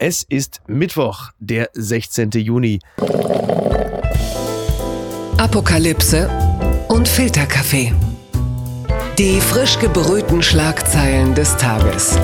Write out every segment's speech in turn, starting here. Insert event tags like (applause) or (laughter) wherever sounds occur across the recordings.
Es ist Mittwoch, der 16. Juni. Apokalypse und Filterkaffee. Die frisch gebrühten Schlagzeilen des Tages.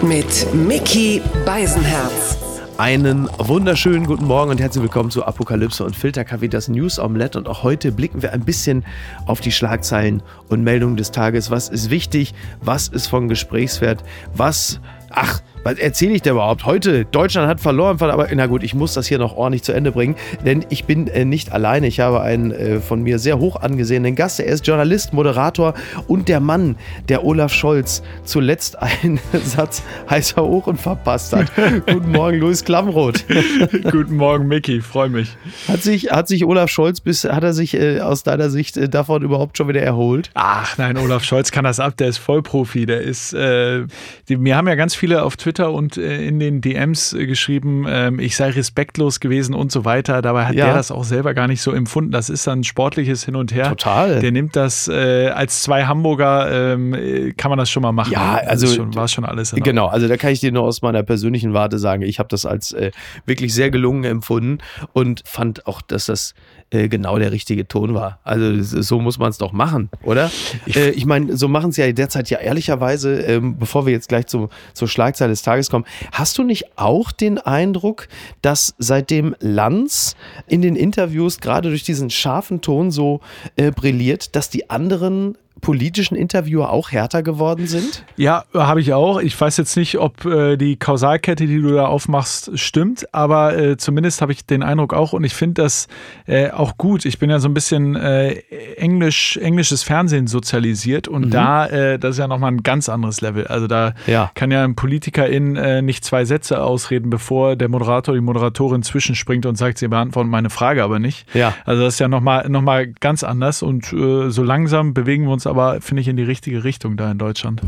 Mit Mickey Beisenherz. Einen wunderschönen guten Morgen und herzlich willkommen zu Apokalypse und Filterkaffee, das News Omelette. Und auch heute blicken wir ein bisschen auf die Schlagzeilen und Meldungen des Tages. Was ist wichtig? Was ist von Gesprächswert? Was, ach, was erzähle ich da überhaupt? Heute, Deutschland hat verloren, aber na gut, ich muss das hier noch ordentlich zu Ende bringen, denn ich bin äh, nicht alleine. Ich habe einen äh, von mir sehr hoch angesehenen Gast. Er ist Journalist, Moderator und der Mann, der Olaf Scholz zuletzt (laughs) einen Satz heißer Ohren verpasst hat. (laughs) Guten Morgen, Luis Klamroth. (laughs) Guten Morgen, Micky, freue mich. Hat sich, hat sich Olaf Scholz bis, hat er sich äh, aus deiner Sicht äh, davon überhaupt schon wieder erholt? Ach nein, Olaf Scholz kann das ab, der ist Vollprofi. Der ist, äh, die, mir haben ja ganz viele auf Twitter Twitter und äh, in den DMs äh, geschrieben, ähm, ich sei respektlos gewesen und so weiter. Dabei hat ja. der das auch selber gar nicht so empfunden. Das ist dann sportliches Hin und Her. Total. Der nimmt das äh, als zwei Hamburger, ähm, kann man das schon mal machen. Ja, also war schon alles. Genau, also da kann ich dir nur aus meiner persönlichen Warte sagen, ich habe das als äh, wirklich sehr gelungen empfunden und fand auch, dass das äh, genau der richtige Ton war. Also so muss man es doch machen, oder? Ich, äh, ich meine, so machen es ja derzeit ja ehrlicherweise, ähm, bevor wir jetzt gleich zum, zur Schlagzeile des Tages kommen. Hast du nicht auch den Eindruck, dass seitdem Lanz in den Interviews gerade durch diesen scharfen Ton so äh, brilliert, dass die anderen politischen Interviewer auch härter geworden sind? Ja, habe ich auch. Ich weiß jetzt nicht, ob äh, die Kausalkette, die du da aufmachst, stimmt, aber äh, zumindest habe ich den Eindruck auch und ich finde das äh, auch gut. Ich bin ja so ein bisschen äh, Englisch, englisches Fernsehen sozialisiert und mhm. da, äh, das ist ja nochmal ein ganz anderes Level. Also da ja. kann ja ein Politikerin äh, nicht zwei Sätze ausreden, bevor der Moderator, die Moderatorin zwischenspringt und sagt, sie beantworten meine Frage aber nicht. Ja. Also das ist ja nochmal noch mal ganz anders und so langsam bewegen wir uns aber, finde ich, in die richtige Richtung da in Deutschland.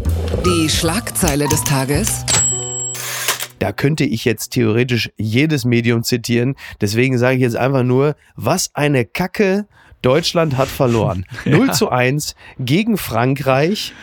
Die Schlagzeile des Tages. Da könnte ich jetzt theoretisch jedes Medium zitieren. Deswegen sage ich jetzt einfach nur, was eine Kacke Deutschland hat verloren. (laughs) Ja. 0 zu 1 gegen Frankreich.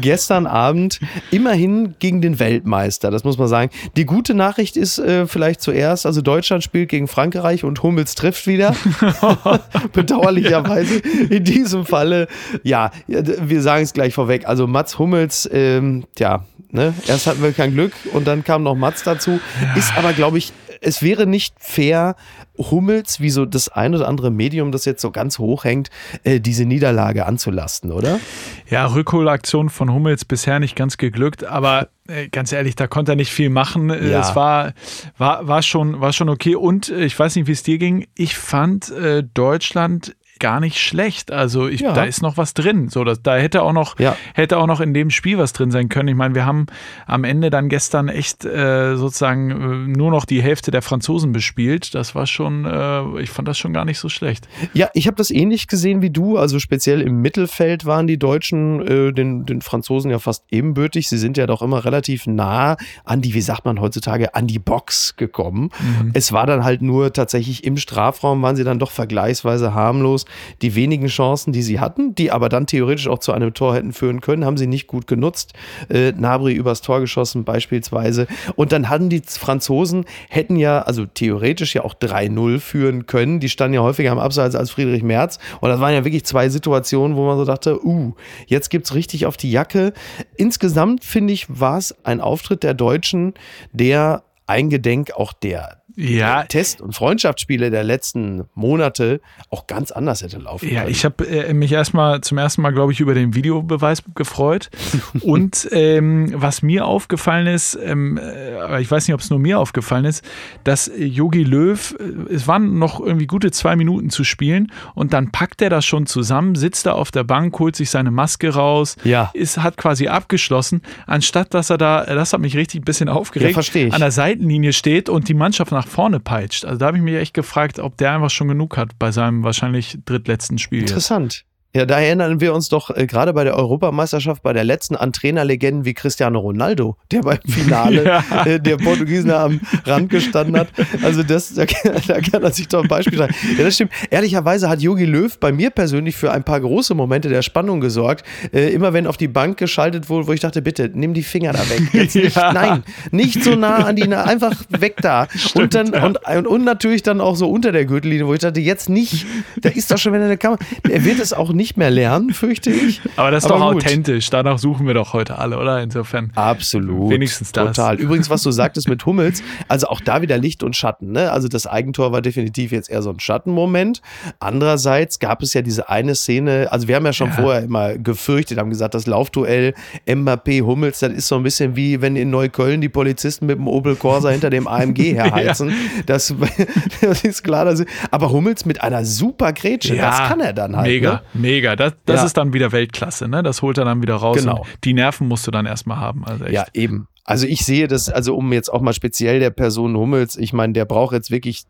gestern Abend immerhin gegen den Weltmeister, das muss man sagen. Die gute Nachricht ist äh, vielleicht zuerst, also Deutschland spielt gegen Frankreich und Hummels trifft wieder. (laughs) (laughs) Bedauerlicherweise in diesem Falle. Ja, wir sagen es gleich vorweg. Also Mats Hummels, ähm, ja, ne? erst hatten wir kein Glück und dann kam noch Mats dazu. Ist aber, glaube ich, es wäre nicht fair, Hummels, wie so das ein oder andere Medium, das jetzt so ganz hoch hängt, äh, diese Niederlage anzulasten, oder? Ja, Rückholaktion von Hummels bisher nicht ganz geglückt, aber äh, ganz ehrlich, da konnte er nicht viel machen. Äh, ja. Es war, war, war, schon, war schon okay. Und ich weiß nicht, wie es dir ging. Ich fand Deutschland gar nicht schlecht. Also ich, ja. da ist noch was drin. So, das, da hätte auch noch, ja. hätte auch noch in dem Spiel was drin sein können. Ich meine, wir haben am Ende dann gestern echt äh, sozusagen äh, nur noch die Hälfte der Franzosen bespielt. Das war schon, äh, ich fand das schon gar nicht so schlecht. Ja, ich habe das ähnlich gesehen wie du. Also speziell im Mittelfeld waren die Deutschen äh, den, den Franzosen ja fast ebenbürtig. Sie sind ja doch immer relativ nah an die, wie sagt man heutzutage, an die Box gekommen. Mhm. Es war dann halt nur tatsächlich im Strafraum waren sie dann doch vergleichsweise harmlos. Die wenigen Chancen, die sie hatten, die aber dann theoretisch auch zu einem Tor hätten führen können, haben sie nicht gut genutzt. Äh, Nabri übers Tor geschossen beispielsweise. Und dann hatten die Franzosen, hätten ja, also theoretisch ja auch 3-0 führen können. Die standen ja häufiger am Abseits als Friedrich Merz. Und das waren ja wirklich zwei Situationen, wo man so dachte, uh, jetzt gibt es richtig auf die Jacke. Insgesamt finde ich, war es ein Auftritt der Deutschen, der eingedenk auch der ja. Test- und Freundschaftsspiele der letzten Monate auch ganz anders hätte laufen können. Ja, ich habe äh, mich erstmal zum ersten Mal, glaube ich, über den Videobeweis gefreut. (laughs) und ähm, was mir aufgefallen ist, ähm, äh, ich weiß nicht, ob es nur mir aufgefallen ist, dass Yogi Löw, äh, es waren noch irgendwie gute zwei Minuten zu spielen und dann packt er das schon zusammen, sitzt da auf der Bank, holt sich seine Maske raus, ja. ist, hat quasi abgeschlossen, anstatt dass er da, das hat mich richtig ein bisschen aufgeregt, ja, an der Seitenlinie steht und die Mannschaft nach vorne peitscht. Also da habe ich mich echt gefragt, ob der einfach schon genug hat bei seinem wahrscheinlich drittletzten Spiel. Interessant. Ja, da erinnern wir uns doch äh, gerade bei der Europameisterschaft, bei der letzten an Trainerlegenden wie Cristiano Ronaldo, der beim Finale (laughs) ja. äh, der Portugiesen am Rand gestanden hat. Also das, da, (laughs) da kann er sich doch ein Beispiel sagen. Ja, das stimmt. Ehrlicherweise hat Jogi Löw bei mir persönlich für ein paar große Momente der Spannung gesorgt. Äh, immer wenn auf die Bank geschaltet wurde, wo ich dachte, bitte, nimm die Finger da weg. Jetzt nicht, (laughs) ja. Nein, nicht so nah an die, einfach weg da. Stimmt, und dann, ja. und, und natürlich dann auch so unter der Gürtellinie, wo ich dachte, jetzt nicht, da ist doch schon wieder eine Kamera. Er wird es auch nicht nicht mehr lernen, fürchte ich. (laughs) Aber das ist Aber doch gut. authentisch. Danach suchen wir doch heute alle, oder? Insofern. Absolut. Wenigstens das. Total. (laughs) Übrigens, was du sagtest mit Hummels, also auch da wieder Licht und Schatten. Ne? Also das Eigentor war definitiv jetzt eher so ein Schattenmoment. Andererseits gab es ja diese eine Szene, also wir haben ja schon ja. vorher immer gefürchtet, haben gesagt, das Laufduell Mbappé Hummels, das ist so ein bisschen wie wenn in Neukölln die Polizisten mit dem Opel Corsa hinter dem AMG (laughs) herheizen. ja. das, das, ist klar. Dass, aber Hummels mit einer super Grätsche, ja. das kann er dann halt. Mega, ne? mega mega. Das, das ja. ist dann wieder Weltklasse, ne? Das holt er dann wieder raus. Genau. die Nerven musst du dann erstmal haben. Also ja, eben. Also ich sehe das, also um jetzt auch mal speziell der Person Hummels, ich meine, der braucht jetzt wirklich,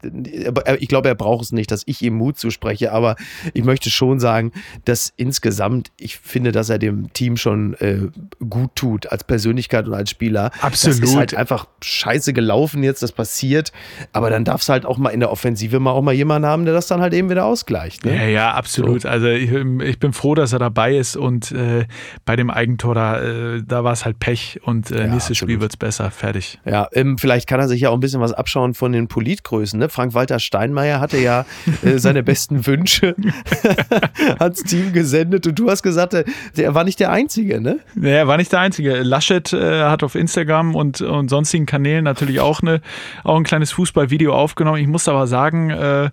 ich glaube, er braucht es nicht, dass ich ihm Mut zuspreche, aber ich möchte schon sagen, dass insgesamt, ich finde, dass er dem Team schon äh, gut tut, als Persönlichkeit und als Spieler. Absolut. Das ist halt einfach scheiße gelaufen jetzt, das passiert, aber dann darf es halt auch mal in der Offensive mal auch mal jemanden haben, der das dann halt eben wieder ausgleicht. Ne? Ja, ja, absolut. So. Also ich, ich, bin froh, dass er dabei ist und äh, bei dem Eigentor, da, äh, da war es halt Pech und äh, ja, nächstes Spiel wird es besser. Fertig. Ja, ähm, vielleicht kann er sich ja auch ein bisschen was abschauen von den Politgrößen. Ne? Frank-Walter Steinmeier hatte ja äh, (laughs) seine besten Wünsche (laughs) ans Team gesendet und du hast gesagt, er, er war nicht der Einzige, ne? Nee, er war nicht der Einzige. Laschet äh, hat auf Instagram und, und sonstigen Kanälen natürlich auch, eine, auch ein kleines Fußballvideo aufgenommen. Ich muss aber sagen, äh,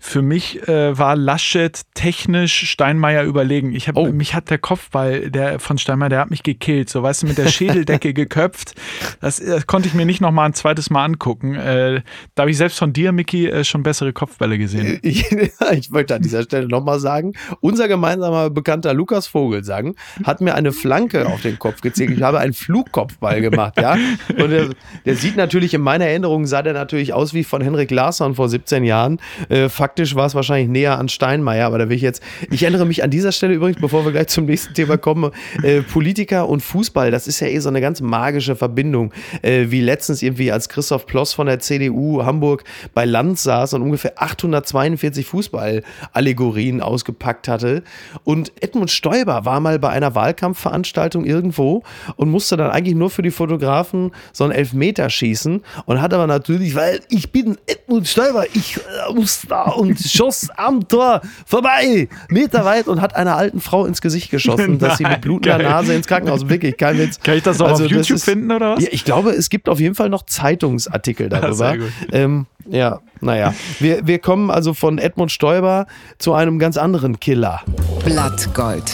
für mich äh, war Laschet technisch Steinmeier überlegen. Ich hab, oh. Mich hat der Kopfball der, von Steinmeier, der hat mich gekillt. So, weißt du, mit der Schädeldecke (laughs) geköpft geköpft. Das, das, konnte ich mir nicht noch mal ein zweites Mal angucken. Äh, da habe ich selbst von dir, Micky, äh, schon bessere Kopfbälle gesehen. (laughs) Ich, ich möchte an dieser Stelle noch mal sagen, unser gemeinsamer Bekannter Lukas Vogel sagen, hat mir eine Flanke auf den Kopf gezählt. Ich habe einen Flugkopfball gemacht, ja. Und der, der, sieht natürlich in meiner Erinnerung sah der natürlich aus wie von Henrik Larsson vor 17 Jahren. Äh, faktisch war es wahrscheinlich näher an Steinmeier, aber da will ich jetzt. Ich erinnere mich an dieser Stelle übrigens, bevor wir gleich zum nächsten Thema kommen, äh, Politiker und Fußball, das ist ja eh so eine ganz magische Verbindung. Äh, wie letztens irgendwie, als Christoph Ploss von der CDU Hamburg bei Land saß und ungefähr 842 Fußballallegorien ausgepackt hatte. Und Edmund Stoiber war mal bei einer Wahlkampfveranstaltung irgendwo und musste dann eigentlich nur für die Fotografen so einen Elfmeter schießen und hat aber natürlich, weil ich bin Edmund Stoiber, ich äh, muss da und (laughs) schoss am Tor vorbei, Meter weit und hat einer alten Frau ins Gesicht geschossen, (laughs) dass sie mit blutender Nase ins Krankenhaus, wirklich, kein Witz. Kann ich das auch also, auf YouTube finden? Finden oder was? Ja, ich glaube, es gibt auf jeden Fall noch Zeitungsartikel (laughs) darüber. Ähm, ja, naja. Wir, wir kommen also von Edmund Stoiber zu einem ganz anderen Killer. Blattgold.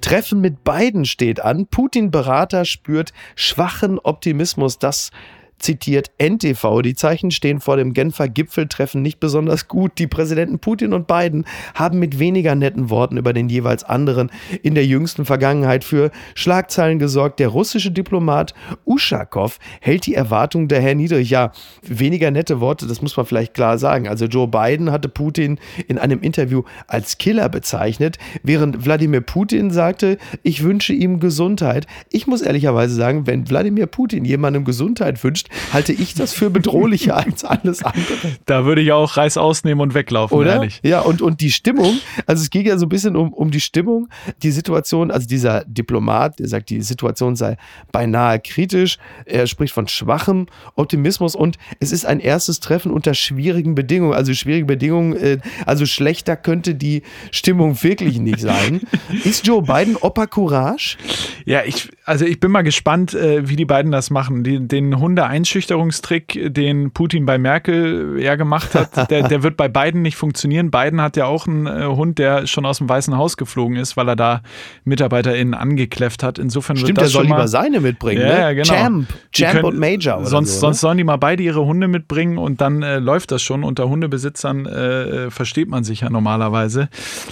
Treffen mit beiden steht an. Putin-Berater spürt schwachen Optimismus. Das zitiert NTV. Die Zeichen stehen vor dem Genfer Gipfeltreffen nicht besonders gut. Die Präsidenten Putin und Biden haben mit weniger netten Worten über den jeweils anderen in der jüngsten Vergangenheit für Schlagzeilen gesorgt. Der russische Diplomat Uschakow hält die Erwartungen daher niedrig. Ja, weniger nette Worte, das muss man vielleicht klar sagen. Also Joe Biden hatte Putin in einem Interview als Killer bezeichnet, während Wladimir Putin sagte, ich wünsche ihm Gesundheit. Ich muss ehrlicherweise sagen, wenn Wladimir Putin jemandem Gesundheit wünscht, halte ich das für bedrohlicher (laughs) als alles andere. Da würde ich auch Reis ausnehmen und weglaufen, Oder? ehrlich. Ja, und, und die Stimmung, also es ging ja so ein bisschen um, um die Stimmung, die Situation, also dieser Diplomat, der sagt, die Situation sei beinahe kritisch, er spricht von schwachem Optimismus und es ist ein erstes Treffen unter schwierigen Bedingungen, also schwierige Bedingungen, äh, also schlechter könnte die Stimmung wirklich nicht sein. (laughs) ist Joe Biden Opa Courage? Ja, ich, also ich bin mal gespannt, äh, wie die beiden das machen. Die, den Hunde Einschüchterungstrick, den Putin bei Merkel ja gemacht hat, (laughs) der, der wird bei Biden nicht funktionieren. Biden hat ja auch einen äh, Hund, der schon aus dem Weißen Haus geflogen ist, weil er da MitarbeiterInnen angekläfft hat. Insofern Stimmt, wird das der soll mal, lieber seine mitbringen. Ja, ne? genau. Champ, Champ können, und Major. sonst, so, ne? sonst sollen die mal beide ihre Hunde mitbringen und dann äh, läuft das schon. Unter Hundebesitzern äh, versteht man sich ja normalerweise.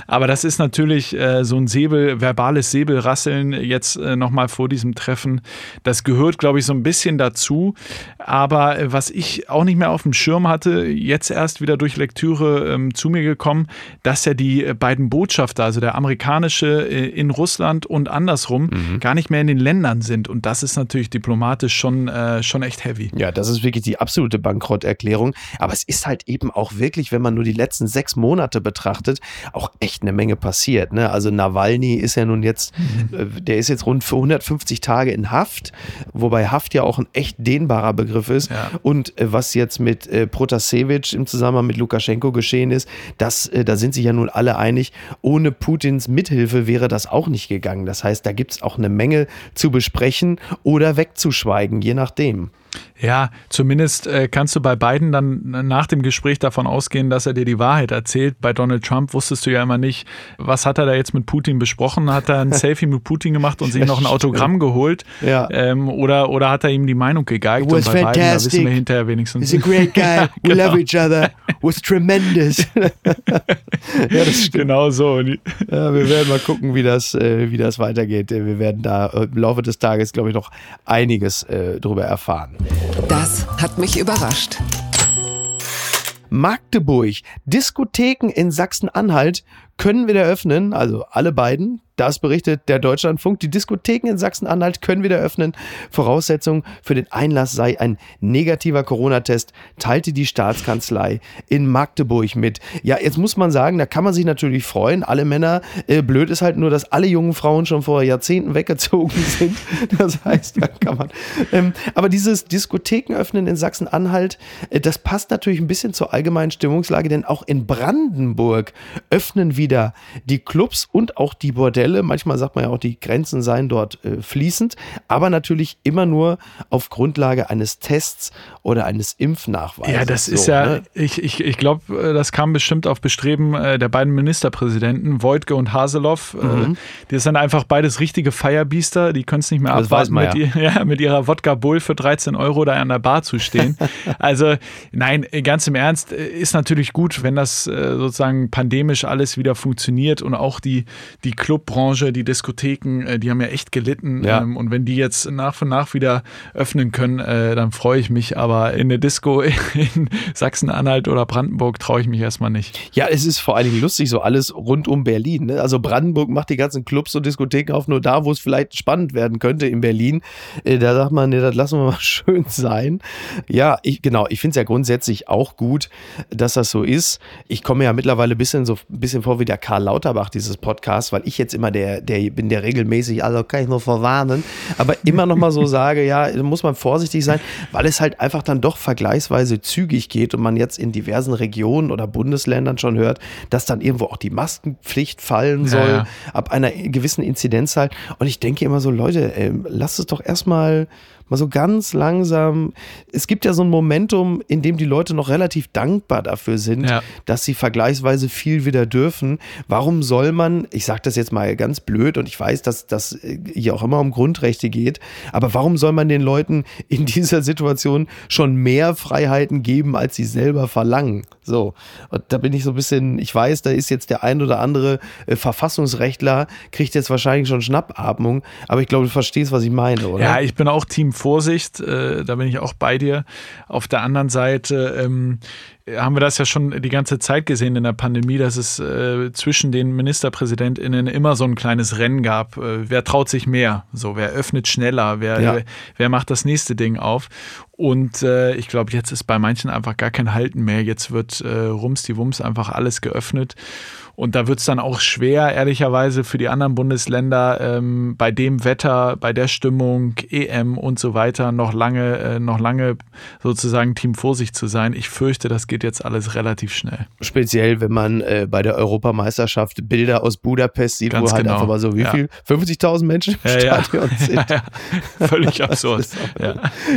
Aber das ist natürlich äh, so ein Säbel, verbales Säbelrasseln jetzt äh, nochmal vor diesem Treffen. Das gehört, glaube ich, so ein bisschen dazu. Aber äh, was ich auch nicht mehr auf dem Schirm hatte, jetzt erst wieder durch Lektüre ähm, zu mir gekommen, dass ja die äh, beiden Botschafter, also der amerikanische äh, in Russland und andersrum, mhm. gar nicht mehr in den Ländern sind. Und das ist natürlich diplomatisch schon, äh, schon echt heavy. Ja, das ist wirklich die absolute Bankrotterklärung. Aber es ist halt eben auch wirklich, wenn man nur die letzten sechs Monate betrachtet, auch echt eine Menge passiert. Ne? Also Nawalny ist ja nun jetzt, mhm. der ist jetzt rund für 150 Tage in Haft, wobei Haft ja auch ein echt dehnbarer Begriff ist. Ja. Und äh, was jetzt mit äh, Protasevich im Zusammenhang mit Lukaschenko geschehen ist, das, äh, da sind sich ja nun alle einig, ohne Putins Mithilfe wäre das auch nicht gegangen. Das heißt, da gibt es auch eine Menge zu besprechen oder wegzuschweigen, je nachdem. Ja, zumindest äh, kannst du bei beiden dann nach dem Gespräch davon ausgehen, dass er dir die Wahrheit erzählt. Bei Donald Trump wusstest du ja immer nicht, was hat er da jetzt mit Putin besprochen? Hat er ein (laughs) Selfie mit Putin gemacht und sich noch ein Autogramm geholt? Ja. Ähm, oder, oder hat er ihm die Meinung gegeigt? It was und bei fantastic. beiden, da wissen wir hinterher wenigstens. He's a great (laughs) guy. ja, genau. We love each other. Was tremendous. (laughs) ja, das stimmt. Genau so. Ja, wir werden mal gucken, wie das, äh, wie das weitergeht. Wir werden da im Laufe des Tages, glaube ich, noch einiges äh, darüber erfahren. Das hat mich überrascht. Magdeburg. Diskotheken in Sachsen-Anhalt können wieder öffnen, also alle beiden. Das berichtet der Deutschlandfunk. Die Diskotheken in Sachsen-Anhalt können wieder öffnen. Voraussetzung für den Einlass sei ein negativer Corona-Test, teilte die Staatskanzlei in Magdeburg mit. Ja, jetzt muss man sagen, da kann man sich natürlich freuen. Alle Männer. Äh, blöd ist halt nur, dass alle jungen Frauen schon vor Jahrzehnten weggezogen (laughs) sind. Das heißt, da kann man. Ähm, aber dieses Diskothekenöffnen in Sachsen-Anhalt, äh, das passt natürlich ein bisschen zur allgemeinen Stimmungslage, denn auch in Brandenburg öffnen wieder die Clubs und auch die Bordelle. Manchmal sagt man ja auch, die Grenzen seien dort äh, fließend, aber natürlich immer nur auf Grundlage eines Tests oder eines Impfnachweises. Ja, das so, ist ja, ne? ich, ich, ich glaube, äh, das kam bestimmt auf Bestreben äh, der beiden Ministerpräsidenten, Wojtke und Haseloff. Äh, mhm. Die sind einfach beides richtige Feierbiester, die können es nicht mehr das abwarten, mit, ja. (laughs) ja, mit ihrer Wodka Bull für 13 Euro da an der Bar zu stehen. (laughs) also, nein, ganz im Ernst, ist natürlich gut, wenn das sozusagen pandemisch alles wieder funktioniert und auch die, die Club Branche, die Diskotheken, äh, die haben ja echt gelitten. Ja. Ähm, und wenn die jetzt nach und nach wieder öffnen können, äh, dann freue ich mich. Aber in eine Disco (laughs) in Sachsen-Anhalt oder Brandenburg traue ich mich erstmal nicht. Ja, es ist vor allen Dingen lustig, so alles rund um Berlin. Ne? Also Brandenburg macht die ganzen Clubs und Diskotheken auf, nur da, wo es vielleicht spannend werden könnte in Berlin. Äh, da sagt man, nee, das lassen wir mal (laughs) schön sein. Ja, ich, genau, ich finde es ja grundsätzlich auch gut, dass das so ist. Ich komme ja mittlerweile ein bisschen so ein bisschen vor wie der Karl Lauterbach dieses Podcast, weil ich jetzt immer der, der bin der regelmäßig, also kann ich nur verwarnen, aber immer noch mal so sage, ja, muss man vorsichtig sein, weil es halt einfach dann doch vergleichsweise zügig geht und man jetzt in diversen Regionen oder Bundesländern schon hört, dass dann irgendwo auch die Maskenpflicht fallen soll, ja, ja. ab einer gewissen Inzidenzzahl. Und ich denke immer so, Leute, ey, lasst es doch erstmal mal so ganz langsam. Es gibt ja so ein Momentum, in dem die Leute noch relativ dankbar dafür sind, ja. dass sie vergleichsweise viel wieder dürfen. Warum soll man, ich sage das jetzt mal ganz blöd und ich weiß, dass das hier auch immer um Grundrechte geht, aber warum soll man den Leuten (laughs) in dieser Situation schon mehr Freiheiten geben, als sie selber verlangen? So, und da bin ich so ein bisschen, ich weiß, da ist jetzt der ein oder andere äh, Verfassungsrechtler, kriegt jetzt wahrscheinlich schon Schnappatmung, aber ich glaube, du verstehst, was ich meine, oder? Ja, ich bin auch Team Vorsicht, äh, da bin ich auch bei dir. Auf der anderen Seite ähm, haben wir das ja schon die ganze Zeit gesehen in der Pandemie, dass es äh, zwischen den MinisterpräsidentInnen immer so ein kleines Rennen gab. Äh, wer traut sich mehr? So, wer öffnet schneller? Wer, ja. wer, wer, macht das nächste Ding auf? Und äh, ich glaube, jetzt ist bei manchen einfach gar kein Halten mehr. Jetzt wird äh, Rums die Wums einfach alles geöffnet. Und da wird es dann auch schwer, ehrlicherweise, für die anderen Bundesländer ähm, bei dem Wetter, bei der Stimmung, EM und so weiter noch lange, äh, noch lange sozusagen Team Vorsicht zu sein. Ich fürchte, das geht jetzt alles relativ schnell. Speziell, wenn man äh, bei der Europameisterschaft Bilder aus Budapest sieht, Ganz wo halt genau. einfach mal so, wie ja. viel? 50.000 Menschen im ja, Stadion (laughs) ja. sind. Völlig absurd.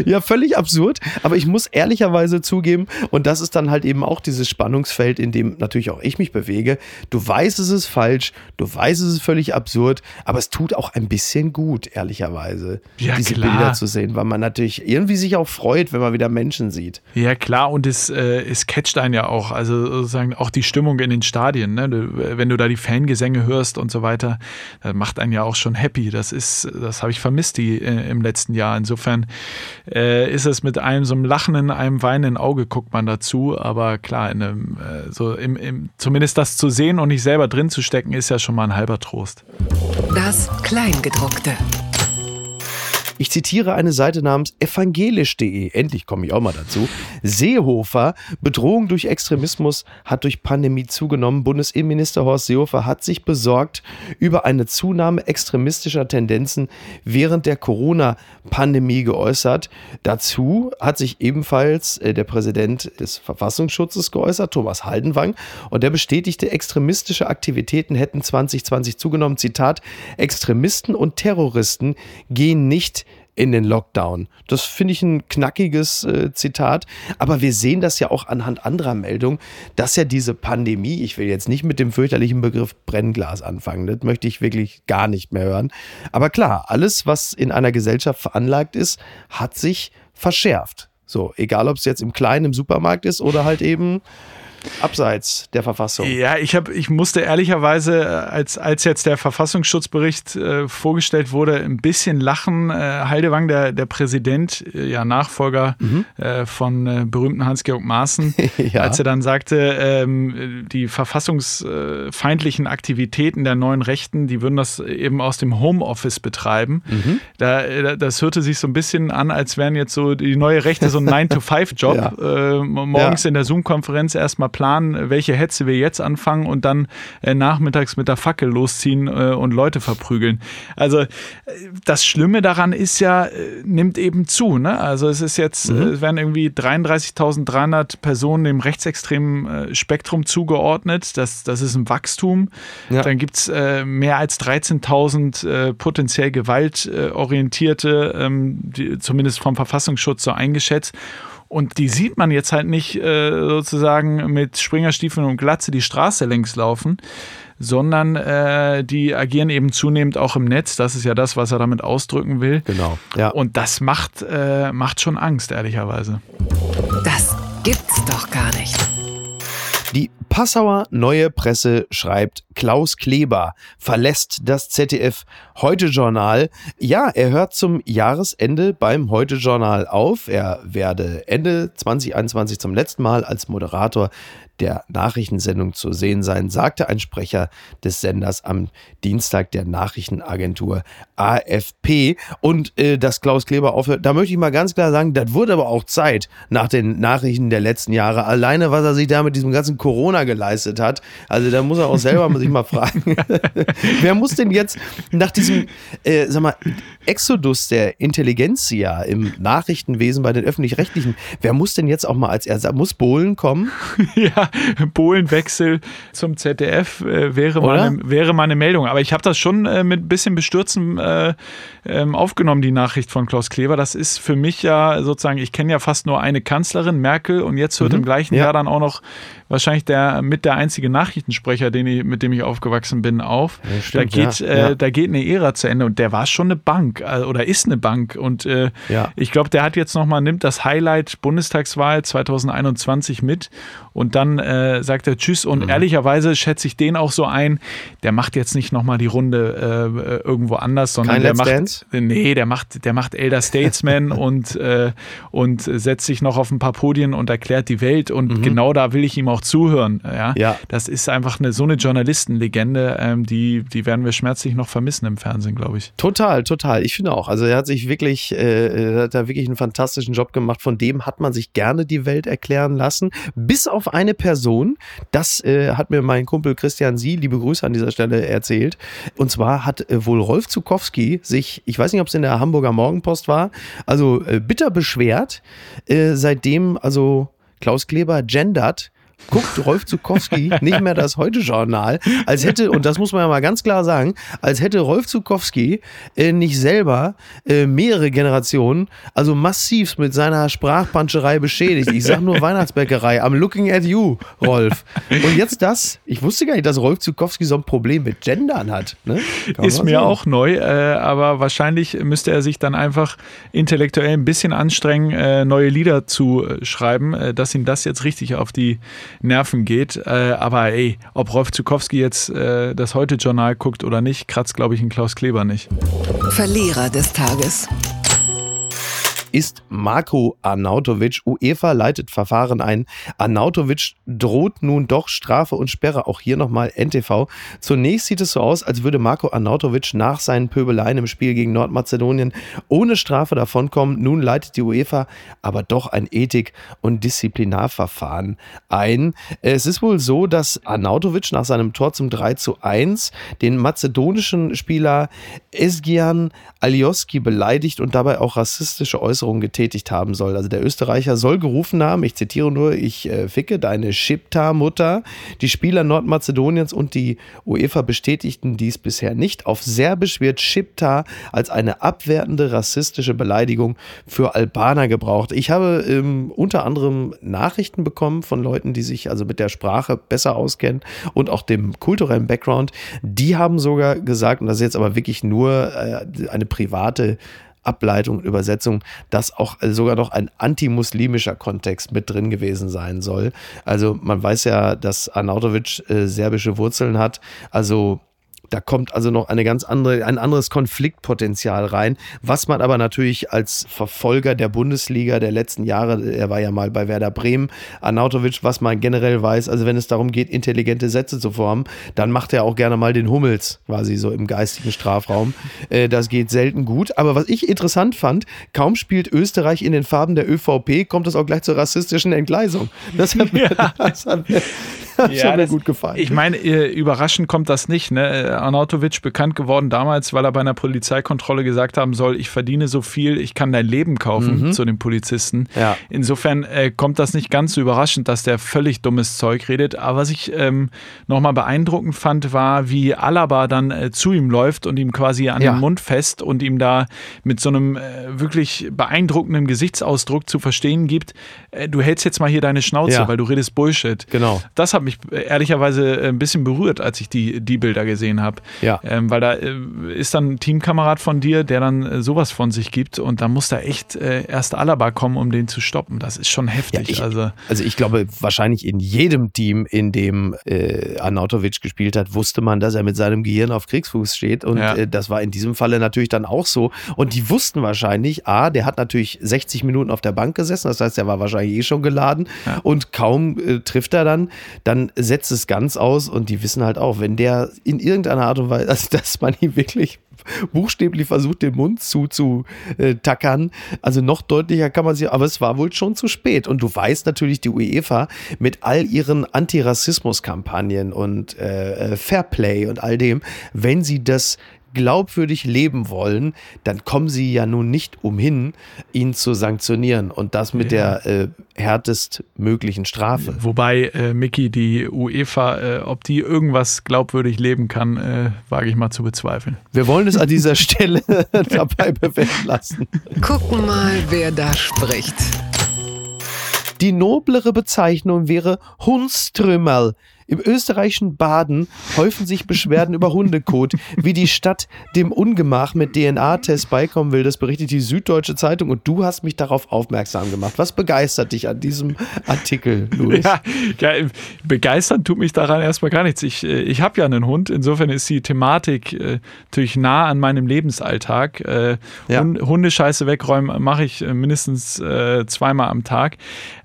ja. völlig absurd. Aber ich muss ehrlicherweise zugeben, und das ist dann halt eben auch dieses Spannungsfeld, in dem natürlich auch ich mich bewege. Du weißt, es ist falsch, du weißt, es ist völlig absurd, aber es tut auch ein bisschen gut, ehrlicherweise, ja, diese klar. Bilder zu sehen, weil man natürlich irgendwie sich auch freut, wenn man wieder Menschen sieht. Ja, klar, und es, äh, es catcht einen ja auch. Also sozusagen auch die Stimmung in den Stadien, ne? wenn du da die Fangesänge hörst und so weiter, das macht einen ja auch schon happy. Das ist, das habe ich vermisst die äh, im letzten Jahr. Insofern äh, ist es mit einem so einem lachenden, einem weinenden Auge guckt man dazu. Aber klar, in einem, äh, so im, im, zumindest das zu sehen und nicht selber drin zu stecken, ist ja schon mal ein halber Trost. Das Kleingedruckte. Ich zitiere eine Seite namens evangelisch.de. Endlich komme ich auch mal dazu. Seehofer, Bedrohung durch Extremismus hat durch Pandemie zugenommen. Bundesinnenminister Horst Seehofer hat sich besorgt über eine Zunahme extremistischer Tendenzen während der Corona-Pandemie geäußert. Dazu hat sich ebenfalls äh, der Präsident des Verfassungsschutzes geäußert, Thomas Haldenwang, und der bestätigte, extremistische Aktivitäten hätten 2020 zugenommen. Zitat, Extremisten und Terroristen gehen nicht in den Lockdown. Das finde ich ein knackiges äh, Zitat. Aber wir sehen das ja auch anhand anderer Meldungen, dass ja diese Pandemie, ich will jetzt nicht mit dem fürchterlichen Begriff Brennglas anfangen, das möchte ich wirklich gar nicht mehr hören. Aber klar, alles, was in einer Gesellschaft veranlagt ist, hat sich verschärft. So, egal ob es jetzt im Kleinen im Supermarkt ist oder halt eben abseits der Verfassung. Ja, ich, hab, ich musste ehrlicherweise, äh, als, als jetzt der Verfassungsschutzbericht äh, vorgestellt wurde, ein bisschen lachen. Äh, Heidewang, der, der Präsident, äh, ja Nachfolger mhm. äh, von äh, berühmten Hans-Georg Maaßen, (laughs) ja. als er dann sagte, ähm, die verfassungsfeindlichen Aktivitäten der neuen Rechten, die würden das eben aus dem Homeoffice betreiben. Mhm. Da, das hörte sich so ein bisschen an, als wären jetzt so die neue Rechte so ein (laughs) 9-to-5-Job. Ja. morgens ja. in der Zoom-Konferenz erstmal planen, welche Hetze wir jetzt anfangen und dann äh, nachmittags mit der Fackel losziehen äh, und Leute verprügeln. Also äh, das Schlimme daran ist ja, äh, nimmt eben zu. Ne? Also es ist jetzt, mhm. es werden irgendwie 33.300 Personen dem rechtsextremen äh, Spektrum zugeordnet. Das, das ist ein Wachstum. Ja. Dann gibt es mehr als 13.000 potenziell gewaltorientierte, ähm, die, zumindest vom Verfassungsschutz so eingeschätzt. Und die sieht man jetzt halt nicht äh, sozusagen mit Springerstiefeln und Glatze die Straße längs laufen, sondern äh, die agieren eben zunehmend auch im Netz. Das ist ja das, was er damit ausdrücken will. Genau. Ja. Und das macht, äh, macht schon Angst, ehrlicherweise. Das gibt's doch gar nicht. Die Passauer Neue Presse schreibt, Klaus Kleber verlässt das ZDF Heute-Journal. Ja, er hört zum Jahresende beim Heute-Journal auf. Er werde Ende 2021 zum letzten Mal als Moderator der Nachrichtensendung zu sehen sein, sagte ein Sprecher des Senders am Dienstag der Nachrichtenagentur AFP. Und äh, dass Klaus Kleber aufhört, da möchte ich mal ganz klar sagen, das wurde aber auch Zeit nach den Nachrichten der letzten Jahre. Alleine, was er sich da mit diesem ganzen Corona geleistet hat. Also da muss er auch selber sich mal fragen, (laughs) wer muss denn jetzt nach diesem, äh, sag mal, Exodus der Intelligenzia im Nachrichtenwesen bei den Öffentlich-Rechtlichen, wer muss denn jetzt auch mal als Ersatz, muss Bohlen kommen? (laughs) ja, (laughs) Polenwechsel zum ZDF äh, wäre, mal eine, wäre mal eine Meldung. Aber ich habe das schon äh, mit ein bisschen Bestürzen äh, ähm, aufgenommen, die Nachricht von Klaus Kleber. Das ist für mich ja sozusagen, ich kenne ja fast nur eine Kanzlerin, Merkel, und jetzt hört mhm. im gleichen ja. Jahr dann auch noch wahrscheinlich der mit der einzige Nachrichtensprecher, den ich, mit dem ich aufgewachsen bin, auf. Ja, stimmt, da, geht, ja. Äh, da geht eine Ära zu Ende und der war schon eine Bank äh, oder ist eine Bank. Und äh, ich glaube, der hat jetzt nochmal, nimmt das Highlight Bundestagswahl 2021 mit und dann äh, sagt er Tschüss. Und mhm. ehrlicherweise schätze ich den auch so ein, der macht jetzt nicht nochmal die Runde äh, irgendwo anders, sondern Kein der Let's macht. Dance? Nee, der macht, der macht Elder Statesman (laughs) und, äh, und setzt sich noch auf ein paar Podien und erklärt die Welt. Und mhm. genau da will ich ihm auch zuhören. Ja? ja. Das ist einfach eine, so eine Journalistenlegende, ähm, die, die werden wir schmerzlich noch vermissen im Fernsehen, glaube ich. Total, total. Ich finde auch. Also er hat sich wirklich, äh, hat da wirklich einen fantastischen Job gemacht. Von dem hat man sich gerne die Welt erklären lassen. Bis auf eine Person, das äh, hat mir mein Kumpel Christian Sie, liebe Grüße an dieser Stelle, erzählt. Und zwar hat äh, wohl Rolf Zukowski sich, ich weiß nicht, ob es in der Hamburger Morgenpost war, also äh, bitter beschwert, äh, seitdem also Klaus Kleber gendert guckt Rolf Zukowski (laughs) nicht mehr das Heute-Journal, als hätte, und das muss man ja mal ganz klar sagen, als hätte Rolf Zukowski äh, nicht selber äh, mehrere Generationen, also massiv mit seiner Sprachpanscherei beschädigt. Ich sag nur Weihnachtsbäckerei. I'm looking at you, Rolf. Und jetzt das, ich wusste gar nicht, dass Rolf Zukowski so ein Problem mit Gendern hat. Ne? Ist mir sagen. auch neu, äh, aber wahrscheinlich müsste er sich dann einfach intellektuell ein bisschen anstrengen, äh, neue Lieder zu äh, schreiben, äh, dass ihm das jetzt richtig auf die Nerven geht. Äh, aber ey, ob Rolf Zukowski jetzt äh, das Heute-Journal guckt oder nicht, kratzt, glaube ich, in Klaus Kleber nicht. Verlierer des Tages ist Marco Arnautovic. UEFA leitet Verfahren ein. Arnautovic droht nun doch Strafe und Sperre. Auch hier nochmal NTV. Zunächst sieht es so aus, als würde Marco Arnautovic nach seinen Pöbeleien im Spiel gegen Nordmazedonien ohne Strafe davonkommen. Nun leitet die UEFA aber doch ein Ethik- und Disziplinarverfahren ein. Es ist wohl so, dass Arnautovic nach seinem Tor zum 3 zu 1 den mazedonischen Spieler Esgian Alioski beleidigt und dabei auch rassistische Äußerungen Äußerungen getätigt haben soll. Also der Österreicher soll gerufen haben, ich zitiere nur, ich äh, ficke deine Schipta-Mutter. Die Spieler Nordmazedoniens und die UEFA bestätigten dies bisher nicht. Auf Serbisch wird Schipta als eine abwertende rassistische Beleidigung für Albaner gebraucht. Ich habe ähm, unter anderem Nachrichten bekommen von Leuten, die sich also mit der Sprache besser auskennen und auch dem kulturellen Background. Die haben sogar gesagt, und das ist jetzt aber wirklich nur äh, eine private Ableitung Übersetzung, dass auch sogar noch ein antimuslimischer Kontext mit drin gewesen sein soll. Also man weiß ja, dass Arnautovic äh, serbische Wurzeln hat. Also da kommt also noch eine ganz andere, ein anderes Konfliktpotenzial rein, was man aber natürlich als Verfolger der Bundesliga der letzten Jahre, er war ja mal bei Werder Bremen, Arnautovic, was man generell weiß, also wenn es darum geht, intelligente Sätze zu formen, dann macht er auch gerne mal den Hummels, quasi so im geistigen Strafraum. Äh, das geht selten gut. Aber was ich interessant fand, kaum spielt Österreich in den Farben der ÖVP, kommt es auch gleich zur rassistischen Entgleisung. Das hat mir, ja. das hat mir, das ja, hat mir gut gefallen. Ich meine, äh, überraschend kommt das nicht. Ne? Arnautovic bekannt geworden damals, weil er bei einer Polizeikontrolle gesagt haben soll, ich verdiene so viel, ich kann dein Leben kaufen mhm. zu den Polizisten. Ja. Insofern äh, kommt das nicht ganz so überraschend, dass der völlig dummes Zeug redet. Aber was ich ähm, nochmal beeindruckend fand, war, wie Alaba dann äh, zu ihm läuft und ihm quasi an ja. den Mund fest und ihm da mit so einem äh, wirklich beeindruckenden Gesichtsausdruck zu verstehen gibt, äh, du hältst jetzt mal hier deine Schnauze, ja. weil du redest Bullshit. Genau. Das hat mich äh, ehrlicherweise äh, ein bisschen berührt, als ich die, die Bilder gesehen habe. Ja. Ähm, weil da äh, ist dann ein Teamkamerad von dir, der dann äh, sowas von sich gibt und da muss da echt äh, erst Alaba kommen, um den zu stoppen. Das ist schon heftig. Ja, ich, also, also ich glaube, wahrscheinlich in jedem Team, in dem äh, Arnautovic gespielt hat, wusste man, dass er mit seinem Gehirn auf Kriegsfuß steht und ja. äh, das war in diesem Falle natürlich dann auch so. Und die wussten wahrscheinlich, A, der hat natürlich 60 Minuten auf der Bank gesessen, das heißt, er war wahrscheinlich eh schon geladen ja. und kaum äh, trifft er dann, dann setzt es ganz aus und die wissen halt auch, wenn der in irgendeiner Art und Weise, also dass man ihm wirklich buchstäblich versucht, den Mund zuzutackern. Also noch deutlicher kann man sie, aber es war wohl schon zu spät. Und du weißt natürlich, die UEFA mit all ihren Antirassismus-Kampagnen und äh, äh Fairplay und all dem, wenn sie das glaubwürdig leben wollen, dann kommen sie ja nun nicht umhin, ihn zu sanktionieren und das mit ja. der äh, härtest möglichen Strafe. Wobei, äh, Mickey, die UEFA, äh, ob die irgendwas glaubwürdig leben kann, äh, wage ich mal zu bezweifeln. Wir wollen es an dieser (laughs) Stelle (laughs) dabei bewenden lassen. Gucken mal, wer da spricht. Die noblere Bezeichnung wäre Hundstrümmerl. Im österreichischen Baden häufen sich Beschwerden über Hundekot, wie die Stadt dem Ungemach mit DNA-Test beikommen will. Das berichtet die Süddeutsche Zeitung und du hast mich darauf aufmerksam gemacht. Was begeistert dich an diesem Artikel, Louis? Ja, ja begeistern tut mich daran erstmal gar nichts. Ich, äh, ich habe ja einen Hund, insofern ist die Thematik äh, natürlich nah an meinem Lebensalltag. Äh, ja. Hundescheiße wegräumen mache ich äh, mindestens äh, zweimal am Tag.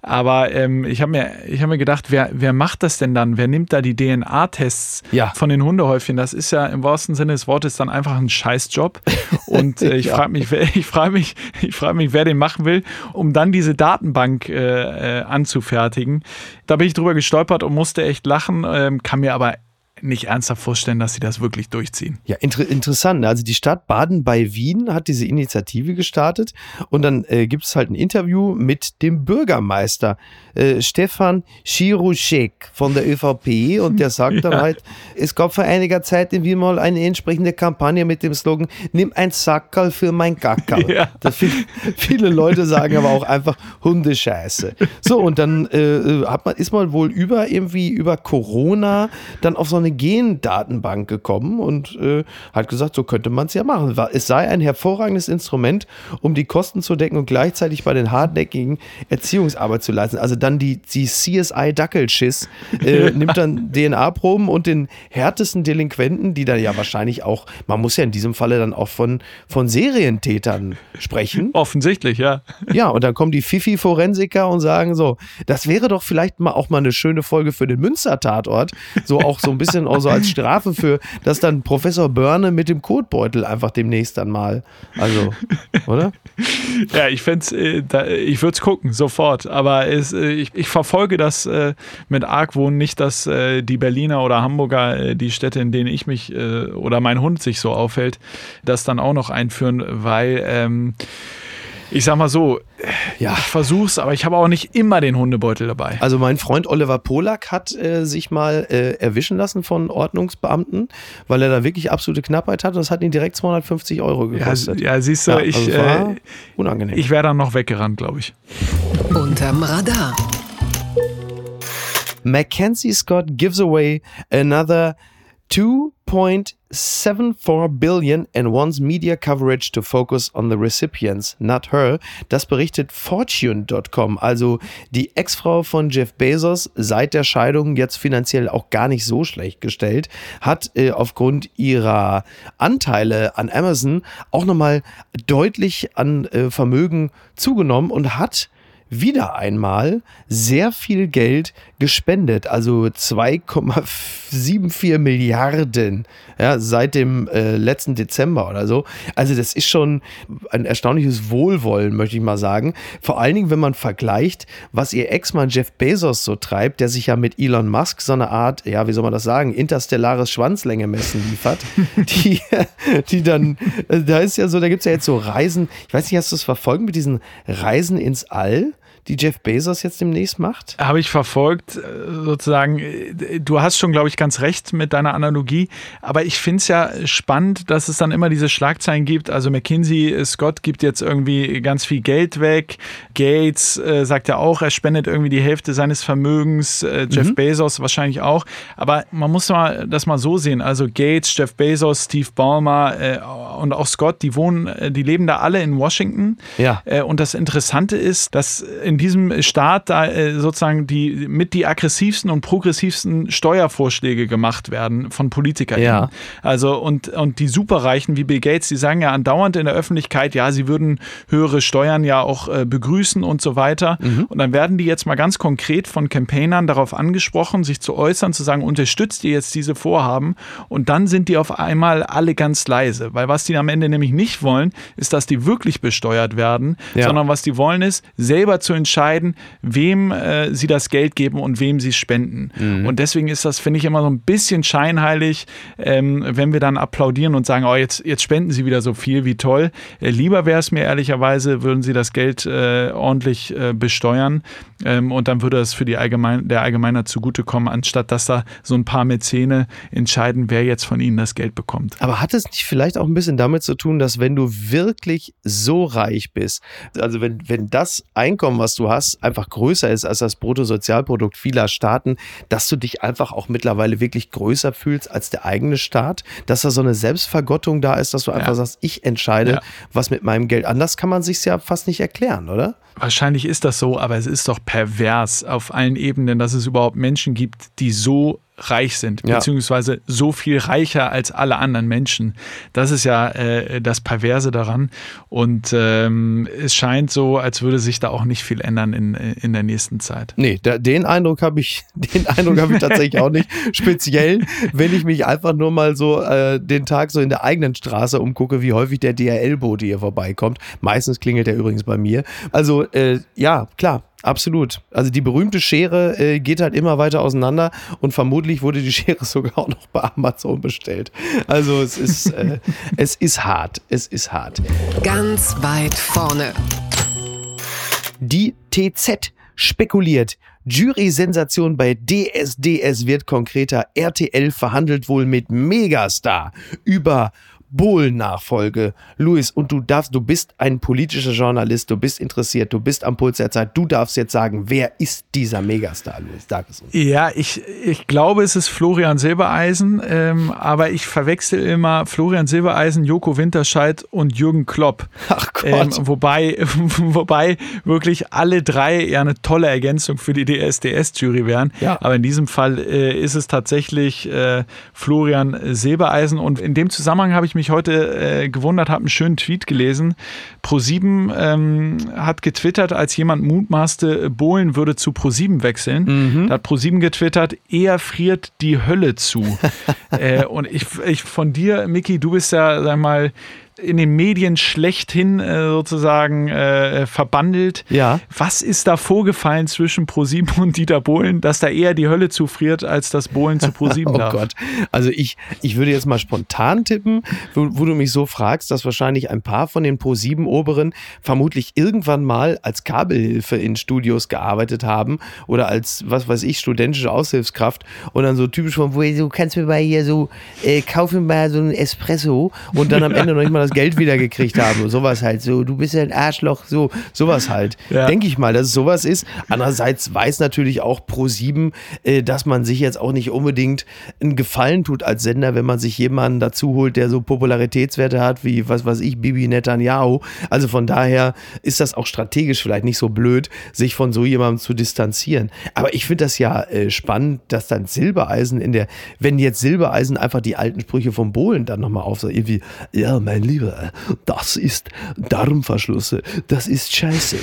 Aber ähm, ich habe mir, hab mir gedacht, wer, wer macht das denn dann? Wer nimmt da die DNA-Tests ja. von den Hundehäufchen? Das ist ja im wahrsten Sinne des Wortes dann einfach ein Scheißjob. (laughs) Und äh, ich ja. frage mich, ich frage mich, (laughs) ich frage mich, wer den machen will, um dann diese Datenbank äh, äh, anzufertigen. Da bin ich drüber gestolpert und musste echt lachen, ähm, kann mir aber nicht ernsthaft vorstellen, dass sie das wirklich durchziehen. Ja, inter interessant. Also die Stadt Baden bei Wien hat diese Initiative gestartet und dann äh, gibt es halt ein Interview mit dem Bürgermeister äh, Stefan Schiruschek von der ÖVP und der sagt (laughs) dann halt, es gab vor einiger Zeit in Wien mal eine entsprechende Kampagne mit dem Slogan, nimm ein Sackerl für mein Gackerl. (laughs) Ja. Viel, viele Leute sagen aber auch einfach Hundescheiße. So, und dann äh, hat man, ist man wohl über irgendwie über Corona dann auf so eine Gendatenbank gekommen und äh, hat gesagt, so könnte man es ja machen. Es sei ein hervorragendes Instrument, um die Kosten zu decken und gleichzeitig bei den hartnäckigen Erziehungsarbeit zu leisten. Also dann die, die CSI Dackelschiss äh, (laughs) nimmt dann DNA-Proben und den härtesten Delinquenten, die dann ja wahrscheinlich auch, man muss ja in diesem Falle dann auch von, von Serientätern sprechen. Offensichtlich, ja. Ja, und dann kommen die Fifi-Forensiker und sagen so, das wäre doch vielleicht mal auch mal eine schöne Folge für den Münster-Tatort. So auch so ein bisschen auch so als Strafe für, dass dann Professor Börne mit dem Kotbeutel einfach demnächst dann mal. Also, oder? Ja, ich fände äh, ich würde es gucken, sofort. Aber es, äh, ich, ich, verfolge das äh, mit Argwohn nicht, dass die Berliner oder Hamburger, die Städte, in denen ich mich oder mein Hund sich so aufhält, das dann auch noch einführen, weil ähm, ich sag mal so, ja. ich versuch's, aber ich habe auch nicht immer den Hundebeutel dabei. Also mein Freund Oliver Polak hat äh, sich mal äh, erwischen lassen von Ordnungsbeamten, weil er da wirklich absolute Knappheit hat und das hat ihn direkt 250 Euro gekostet. Ja, ja siehst du, ja, ich, also äh, unangenehm. ich wäre dann noch weggerannt, glaube ich. Unterm Radar. Mackenzie Scott gives away another 2.74 billion and wants media coverage to focus on the recipients, not her. Das berichtet Fortune.com. Also die Ex-Frau von Jeff Bezos, seit der Scheidung jetzt finanziell auch gar nicht so schlecht gestellt, hat äh, aufgrund ihrer Anteile an Amazon auch nochmal deutlich an äh, Vermögen zugenommen und hat wieder einmal sehr viel Geld gespendet, also 2,74 Milliarden ja, seit dem äh, letzten Dezember oder so. Also das ist schon ein erstaunliches Wohlwollen, möchte ich mal sagen. Vor allen Dingen, wenn man vergleicht, was ihr Ex-Mann Jeff Bezos so treibt, der sich ja mit Elon Musk so eine Art, ja, wie soll man das sagen, interstellares Schwanzlänge messen liefert, (laughs) die, die dann, da ist ja so, da gibt es ja jetzt so Reisen, ich weiß nicht, hast du es verfolgt mit diesen Reisen ins All? Die Jeff Bezos jetzt demnächst macht? Habe ich verfolgt, äh, sozusagen. Du hast schon, glaube ich, ganz recht mit deiner Analogie. Aber ich finde es ja spannend, dass es dann immer diese Schlagzeilen gibt. Also McKinsey, äh, Scott gibt jetzt irgendwie ganz viel Geld weg. Gates äh, sagt ja auch, er spendet irgendwie die Hälfte seines Vermögens. Äh, Jeff mhm. Bezos wahrscheinlich auch. Aber man muss mal das mal so sehen. Also Gates, Jeff Bezos, Steve Ballmer äh, und auch Scott, die wohnen, äh, die leben da alle in Washington. Ja. und das Interessante ist, dass in diesem Staat da äh, sozusagen die mit die aggressivsten und progressivsten Steuervorschläge gemacht werden von Politikern. Ja. Also und, und die Superreichen wie Bill Gates, die sagen ja andauernd in der Öffentlichkeit, ja, sie würden höhere Steuern ja auch äh, begrüßen und so weiter. Mhm. Und dann werden die jetzt mal ganz konkret von Campaignern darauf angesprochen, sich zu äußern, zu sagen, unterstützt ihr jetzt diese Vorhaben? Und dann sind die auf einmal alle ganz leise, weil was die am Ende nämlich nicht wollen, ist, dass die wirklich besteuert werden, ja. sondern was die wollen ist, selber zu entscheiden, wem äh, sie das Geld geben und wem sie spenden. Mhm. Und deswegen ist das, finde ich, immer so ein bisschen scheinheilig, ähm, wenn wir dann applaudieren und sagen, oh, jetzt, jetzt spenden sie wieder so viel, wie toll. Äh, lieber wäre es mir ehrlicherweise, würden sie das Geld äh, ordentlich äh, besteuern ähm, und dann würde es für die Allgemein der Allgemeinheit zugutekommen, anstatt dass da so ein paar Mäzene entscheiden, wer jetzt von ihnen das Geld bekommt. Aber hat es nicht vielleicht auch ein bisschen damit zu tun, dass wenn du wirklich so reich bist, also wenn, wenn das Einkommen, was du hast, einfach größer ist als das Bruttosozialprodukt vieler Staaten, dass du dich einfach auch mittlerweile wirklich größer fühlst als der eigene Staat, dass da so eine Selbstvergottung da ist, dass du einfach ja. sagst, ich entscheide, ja. was mit meinem Geld. Anders kann man sich ja fast nicht erklären, oder? Wahrscheinlich ist das so, aber es ist doch pervers auf allen Ebenen, dass es überhaupt Menschen gibt, die so reich sind, ja. beziehungsweise so viel reicher als alle anderen Menschen. Das ist ja äh, das Perverse daran. Und ähm, es scheint so, als würde sich da auch nicht viel ändern in, in der nächsten Zeit. Nee, da, den Eindruck habe ich, (laughs) den Eindruck habe ich tatsächlich auch nicht. Speziell, wenn ich mich einfach nur mal so äh, den Tag so in der eigenen Straße umgucke, wie häufig der DRL-Bote hier vorbeikommt. Meistens klingelt der übrigens bei mir. Also äh, ja, klar, absolut. Also die berühmte Schere äh, geht halt immer weiter auseinander und vermutlich wurde die (laughs) Schere sogar auch noch bei Amazon bestellt. Also es ist, äh, (laughs) es ist hart. Es ist hart. Ganz weit vorne. Die TZ spekuliert. Jury-Sensation bei DSDS wird konkreter. RTL verhandelt wohl mit Megastar über Bohlen-Nachfolge. Luis, und du darfst, du bist ein politischer Journalist, du bist interessiert, du bist am Puls der Zeit. Du darfst jetzt sagen, wer ist dieser Megastar, Luis? Sag es uns. Ja, ich, ich glaube, es ist Florian Silbereisen, ähm, aber ich verwechsel immer Florian Silbereisen, Joko Winterscheid und Jürgen Klopp. Ach Gott. Ähm, wobei, (laughs) wobei wirklich alle drei ja eine tolle Ergänzung für die DSDS-Jury wären. Ja. Aber in diesem Fall äh, ist es tatsächlich äh, Florian Silbereisen. Und in dem Zusammenhang habe ich mich heute äh, gewundert, habe einen schönen Tweet gelesen. Pro7 ähm, hat getwittert, als jemand mutmaßte, Bohlen würde zu Pro7 wechseln. Da hat Pro7 getwittert, eher friert die Hölle zu. (laughs) äh, und ich, ich von dir, Miki, du bist ja, sag mal, in den Medien schlechthin äh, sozusagen äh, verbandelt. Ja. Was ist da vorgefallen zwischen ProSieben und Dieter Bohlen, dass da eher die Hölle zufriert, als das Bohlen zu ProSieben (laughs) Oh darf? Gott. Also ich, ich würde jetzt mal spontan tippen, wo, wo du mich so fragst, dass wahrscheinlich ein paar von den Pro-7-Oberen vermutlich irgendwann mal als Kabelhilfe in Studios gearbeitet haben oder als, was weiß ich, studentische Aushilfskraft und dann so typisch von, wo du kannst mir mal hier so, äh, kaufen mal so ein Espresso und dann am (laughs) Ende noch nicht mal das Geld wieder gekriegt haben. Sowas halt so, du bist ja ein Arschloch, so, sowas halt. Ja. Denke ich mal, dass es sowas ist. Andererseits weiß natürlich auch Pro7, äh, dass man sich jetzt auch nicht unbedingt einen Gefallen tut als Sender, wenn man sich jemanden dazu holt, der so Popularitätswerte hat wie, was weiß ich, Bibi Netanyahu. Also von daher ist das auch strategisch vielleicht nicht so blöd, sich von so jemandem zu distanzieren. Aber ich finde das ja äh, spannend, dass dann Silbereisen in der, wenn jetzt Silbereisen einfach die alten Sprüche vom Bohlen dann nochmal auf, so irgendwie, ja, mein Lieber, das ist Darmverschlüsse, das ist scheiße.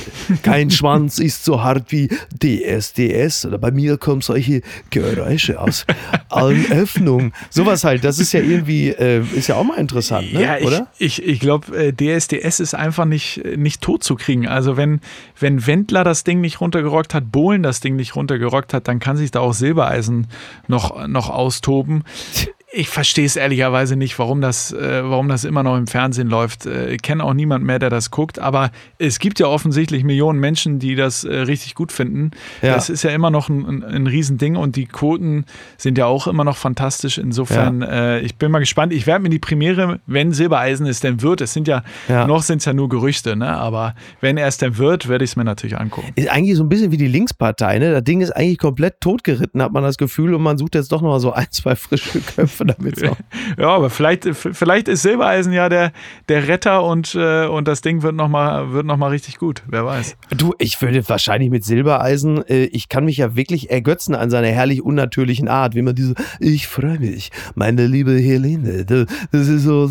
Kein Schwanz (laughs) ist so hart wie DSDS oder bei mir kommen solche Geräusche aus allen Öffnungen. Sowas halt, das ist ja irgendwie, äh, ist ja auch mal interessant, ne? Ja, ich, oder? ich, ich glaube, äh, DSDS ist einfach nicht, nicht tot zu kriegen. Also wenn, wenn Wendler das Ding nicht runtergerockt hat, Bohlen das Ding nicht runtergerockt hat, dann kann sich da auch Silbereisen noch, noch austoben. (laughs) Ich verstehe es ehrlicherweise nicht, warum das, äh, warum das immer noch im Fernsehen läuft. Äh, Ich kenne auch niemand mehr, der das guckt, aber es gibt ja offensichtlich Millionen Menschen, die das äh, richtig gut finden. Ja. Das ist ja immer noch ein, ein, ein Riesending und die Quoten sind ja auch immer noch fantastisch. Insofern, äh, ich bin mal gespannt. Ich werde mir die Premiere, wenn Silbereisen es denn wird, es sind ja, Ja. noch sind es ja nur Gerüchte, ne? aber wenn er es denn wird, werde ich es mir natürlich angucken. Ist eigentlich so ein bisschen wie die Linkspartei, ne? Das Ding ist eigentlich komplett totgeritten, hat man das Gefühl, und man sucht jetzt doch noch mal so ein, (laughs) zwei frische Köpfe damit. So. (laughs) Ja, aber vielleicht, vielleicht ist Silbereisen ja der, der Retter und, äh, und das Ding wird nochmal wird noch mal richtig gut. Wer weiß. Du, ich würde wahrscheinlich mit Silbereisen, äh, ich kann mich ja wirklich ergötzen an seiner herrlich unnatürlichen Art, wie man diese, ich freue mich, meine liebe Helene, das ist so,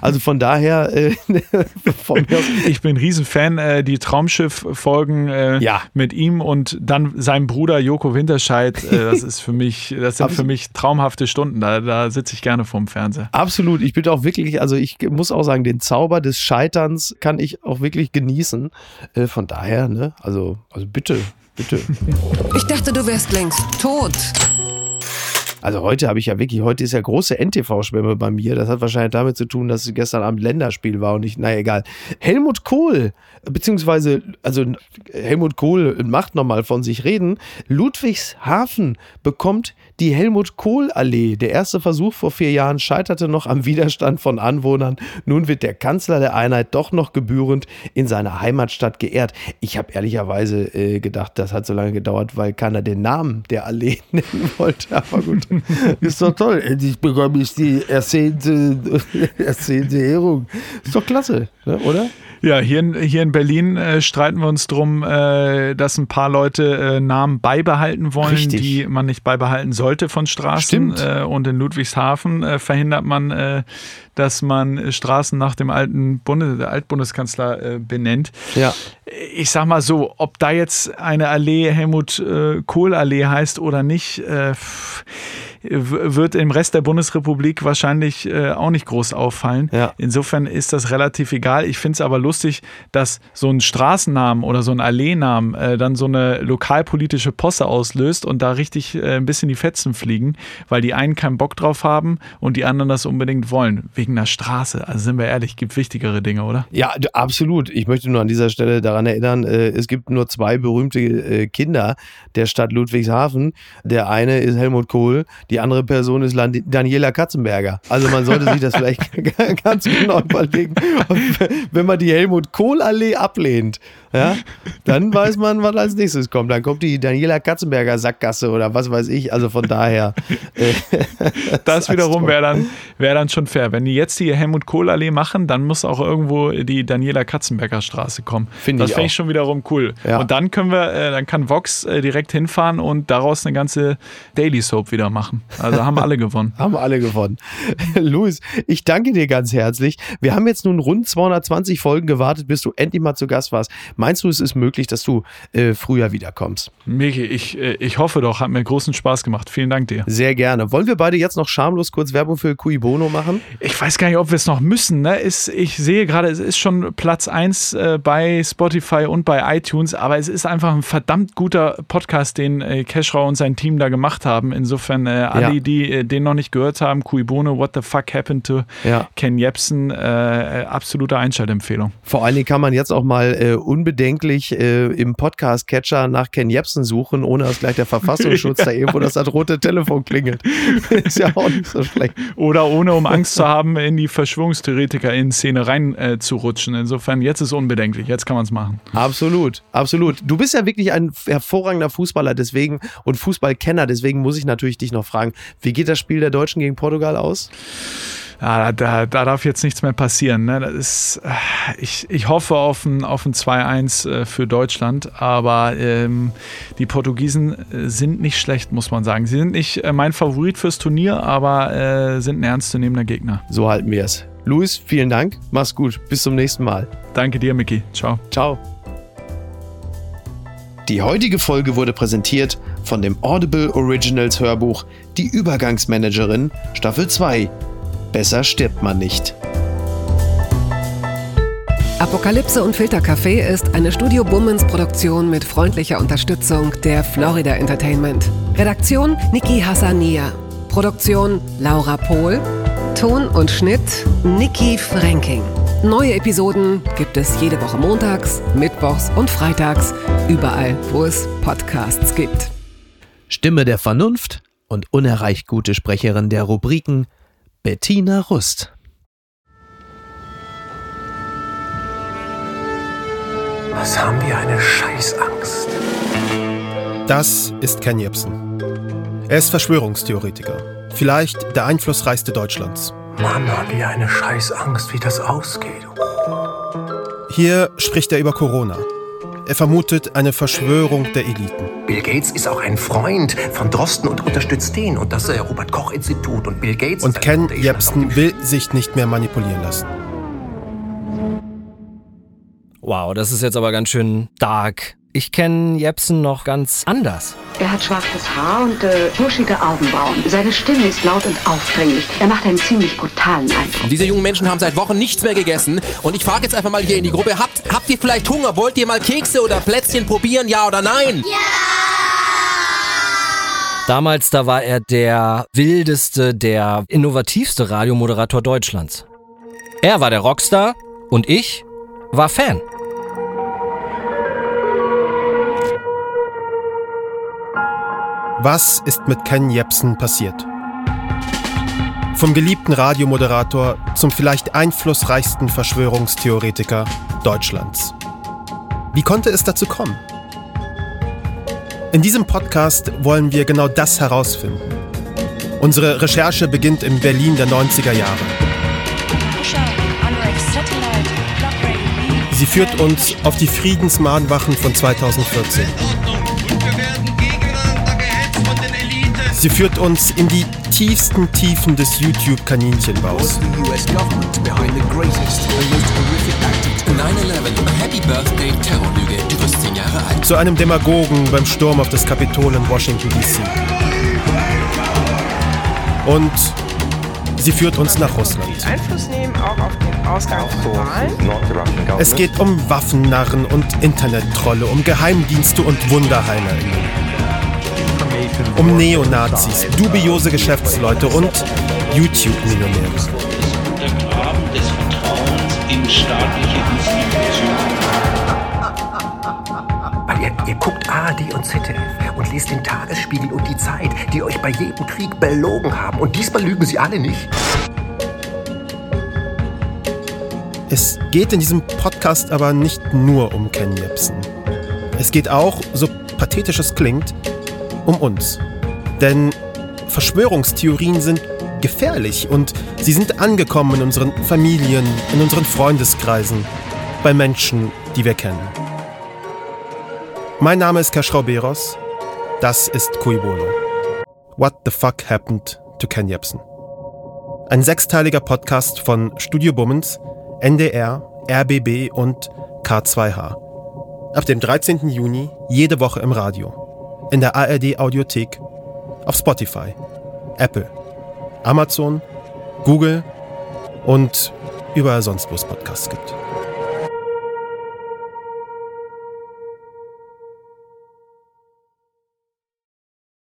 also von daher, äh, (laughs) von Ich bin ein Riesenfan. Äh, die Traumschiff-Folgen äh, Ja. mit ihm und dann seinem Bruder Joko Winterscheid, äh, das (laughs) ist für mich, das sind für mich traumhafte Stunden. Da, da sitze ich gerne vorm Fernseher. absolut, ich bin auch wirklich, also ich muss auch sagen, den Zauber des Scheiterns kann ich auch wirklich genießen, äh, von daher, ne, also, also bitte, bitte. Ich dachte, du wärst längst tot. Also heute habe ich ja wirklich, heute ist ja große NTV-Schwemme bei mir. Das hat wahrscheinlich damit zu tun, dass es gestern Abend Länderspiel war und ich, naja, egal. Helmut Kohl, beziehungsweise, also Helmut Kohl macht nochmal von sich reden. Ludwigshafen bekommt die Helmut Kohl-Allee. Der erste Versuch vor vier Jahren scheiterte noch am Widerstand von Anwohnern. Nun wird der Kanzler der Einheit doch noch gebührend in seiner Heimatstadt geehrt. Ich habe ehrlicherweise äh, gedacht, das hat so lange gedauert, weil keiner den Namen der Allee (laughs) nennen wollte. Aber gut, (laughs) ist doch toll. Endlich bekomme ich die ersehnte, (laughs) ersehnte Ehrung. Ist doch klasse, ne? oder? Ja, hier in, hier in Berlin äh, streiten wir uns drum, äh, dass ein paar Leute äh, Namen beibehalten wollen, Richtig. die man nicht beibehalten sollte von Straßen. Stimmt. Äh, und in Ludwigshafen äh, verhindert man, äh, dass man äh, Straßen nach dem alten Bundes der Altbundeskanzler äh, benennt. Ja. Ich sag mal so, ob da jetzt eine Allee Helmut äh, Kohl Allee heißt oder nicht, äh, pff, wird im Rest der Bundesrepublik wahrscheinlich äh, auch nicht groß auffallen. Ja. Insofern ist das relativ egal. Ich finde es aber lustig, dass so ein Straßennamen oder so ein Alleenamen äh, dann so eine lokalpolitische Posse auslöst und da richtig äh, ein bisschen die Fetzen fliegen, weil die einen keinen Bock drauf haben und die anderen das unbedingt wollen. Wegen der Straße. Also sind wir ehrlich, gibt wichtigere Dinge, oder? Ja, absolut. Ich möchte nur an dieser Stelle daran erinnern, äh, es gibt nur zwei berühmte äh, Kinder der Stadt Ludwigshafen. Der eine ist Helmut Kohl, die andere Person ist Daniela Katzenberger. Also man sollte sich das vielleicht (laughs) ganz genau überlegen. Und wenn man die Helmut Kohl-Allee ablehnt, ja, dann weiß man, was als nächstes kommt. Dann kommt die Daniela Katzenberger Sackgasse oder was weiß ich. Also von daher. Äh, (laughs) das wiederum wäre dann, wär dann schon fair. Wenn die jetzt die Helmut Kohl Allee machen, dann muss auch irgendwo die Daniela Katzenberger Straße kommen. Find das fände ich schon wiederum cool. Ja. Und dann können wir, äh, dann kann Vox äh, direkt hinfahren und daraus eine ganze Daily Soap wieder machen. Also haben alle gewonnen. (laughs) haben alle gewonnen. Luis, ich danke dir ganz herzlich. Wir haben jetzt nun rund 220 Folgen gewartet, bis du endlich mal zu Gast warst. Meinst du, es ist möglich, dass du äh, früher wiederkommst? Miki, ich, äh, ich hoffe doch. Hat mir großen Spaß gemacht. Vielen Dank dir. Sehr gerne. Wollen wir beide jetzt noch schamlos kurz Werbung für Cui Bono machen? Ich weiß gar nicht, ob wir es noch müssen. Ne? Ist, ich sehe gerade, es ist schon Platz 1 äh, bei Spotify und bei iTunes, aber es ist einfach ein verdammt guter Podcast, den äh, Keschrau und sein Team da gemacht haben. Insofern, äh, alle, ja. die äh, den noch nicht gehört haben, Cui Bono, What the Fuck Happened to ja. Ken Jebsen, äh, absolute Einschaltempfehlung. Vor allen Dingen kann man jetzt auch mal äh, unbedingt unbedenklich äh, im Podcast-Catcher nach Ken Jebsen suchen, ohne dass gleich der Verfassungsschutz ja. (laughs) da irgendwo das rote Telefon klingelt. (laughs) ist ja auch nicht so schlecht. Oder ohne um Angst zu haben, in die Verschwörungstheoretiker-Szene reinzurutschen. Äh, Insofern, jetzt ist unbedenklich, jetzt kann man es machen. Absolut, absolut. Du bist ja wirklich ein hervorragender Fußballer, deswegen und Fußballkenner, deswegen muss ich natürlich dich noch fragen, wie geht das Spiel der Deutschen gegen Portugal aus? Ja, da, da darf jetzt nichts mehr passieren. Ne? Das ist, äh, ich, ich hoffe auf ein, auf ein 2-1 äh, für Deutschland, aber ähm, die Portugiesen äh, sind nicht schlecht, muss man sagen. Sie sind nicht mein Favorit fürs Turnier, aber äh, sind ein ernstzunehmender Gegner. So halten wir es. Luis, vielen Dank. Mach's gut. Bis zum nächsten Mal. Danke dir, Micky. Ciao. Ciao. Die heutige Folge wurde präsentiert von dem Audible Originals Hörbuch Die Übergangsmanagerin Staffel 2 Besser stirbt man nicht. Apokalypse und Filtercafé ist eine Studio Bummens Produktion mit freundlicher Unterstützung der Florida Entertainment. Redaktion Niki Hassania. Produktion Laura Pohl. Ton und Schnitt Niki Franking. Neue Episoden gibt es jede Woche montags, mittwochs und freitags, überall, wo es Podcasts gibt. Stimme der Vernunft und unerreicht gute Sprecherin der Rubriken Bettina Rust. Was haben wir eine Scheißangst? Das ist Ken Jebsen. Er ist Verschwörungstheoretiker. Vielleicht der einflussreichste Deutschlands. Mann, haben wir eine Scheißangst, wie das ausgeht. Hier spricht er über Corona. Er vermutet eine Verschwörung der Eliten. Bill Gates ist auch ein Freund von Drosten und unterstützt den und das äh, Robert Koch Institut und Bill Gates. Und Ken Jebsen will sich nicht mehr manipulieren lassen. Wow, das ist jetzt aber ganz schön dark. Ich kenne Jepsen noch ganz anders. Er hat schwarzes Haar und äh, buschige Augenbrauen. Seine Stimme ist laut und aufdringlich. Er macht einen ziemlich brutalen Eindruck. Diese jungen Menschen haben seit Wochen nichts mehr gegessen. Und ich frage jetzt einfach mal hier in die Gruppe, habt, habt ihr vielleicht Hunger? Wollt ihr mal Kekse oder Plätzchen probieren, ja oder nein? Ja! Damals, da war er der wildeste, der innovativste Radiomoderator Deutschlands. Er war der Rockstar und ich war Fan. Was ist mit Ken Jebsen passiert? Vom geliebten Radiomoderator zum vielleicht einflussreichsten Verschwörungstheoretiker Deutschlands. Wie konnte es dazu kommen? In diesem Podcast wollen wir genau das herausfinden. Unsere Recherche beginnt im Berlin der 90er Jahre. Sie führt uns auf die Friedensmahnwachen von 2014. Sie führt uns in die tiefsten Tiefen des YouTube-Kaninchenbaus. Zu einem Demagogen beim Sturm auf das Kapitol in Washington, D.C. Und sie führt uns nach Russland. Einfluss nehmen auch auf den Ausgang von Wahlen. Es geht um Waffennarren und Internettrolle, um Geheimdienste und WunderheilerInnen. Um Neonazis, dubiose Geschäftsleute und YouTube-Millionäre. Untergraben des Vertrauens in staatliche Institutionen. Weil ihr, ihr guckt ARD und ZDF und lest den Tagesspiegel und die Zeit, die euch bei jedem Krieg belogen haben. Und diesmal lügen sie alle nicht. Es geht in diesem Podcast aber nicht nur um Ken Jebsen. Es geht auch, so pathetisch es klingt, um uns. Denn Verschwörungstheorien sind gefährlich und sie sind angekommen in unseren Familien, in unseren Freundeskreisen, bei Menschen, die wir kennen. Mein Name ist Kaschrauberos. Das ist Kuibolo. What the fuck happened to Ken Jebsen? Ein sechsteiliger Podcast von Studio Bummens, NDR, RBB und K2H. Ab dem 13. Juni jede Woche im Radio. In der ARD Audiothek, auf Spotify, Apple, Amazon, Google und überall sonst, wo es Podcasts gibt.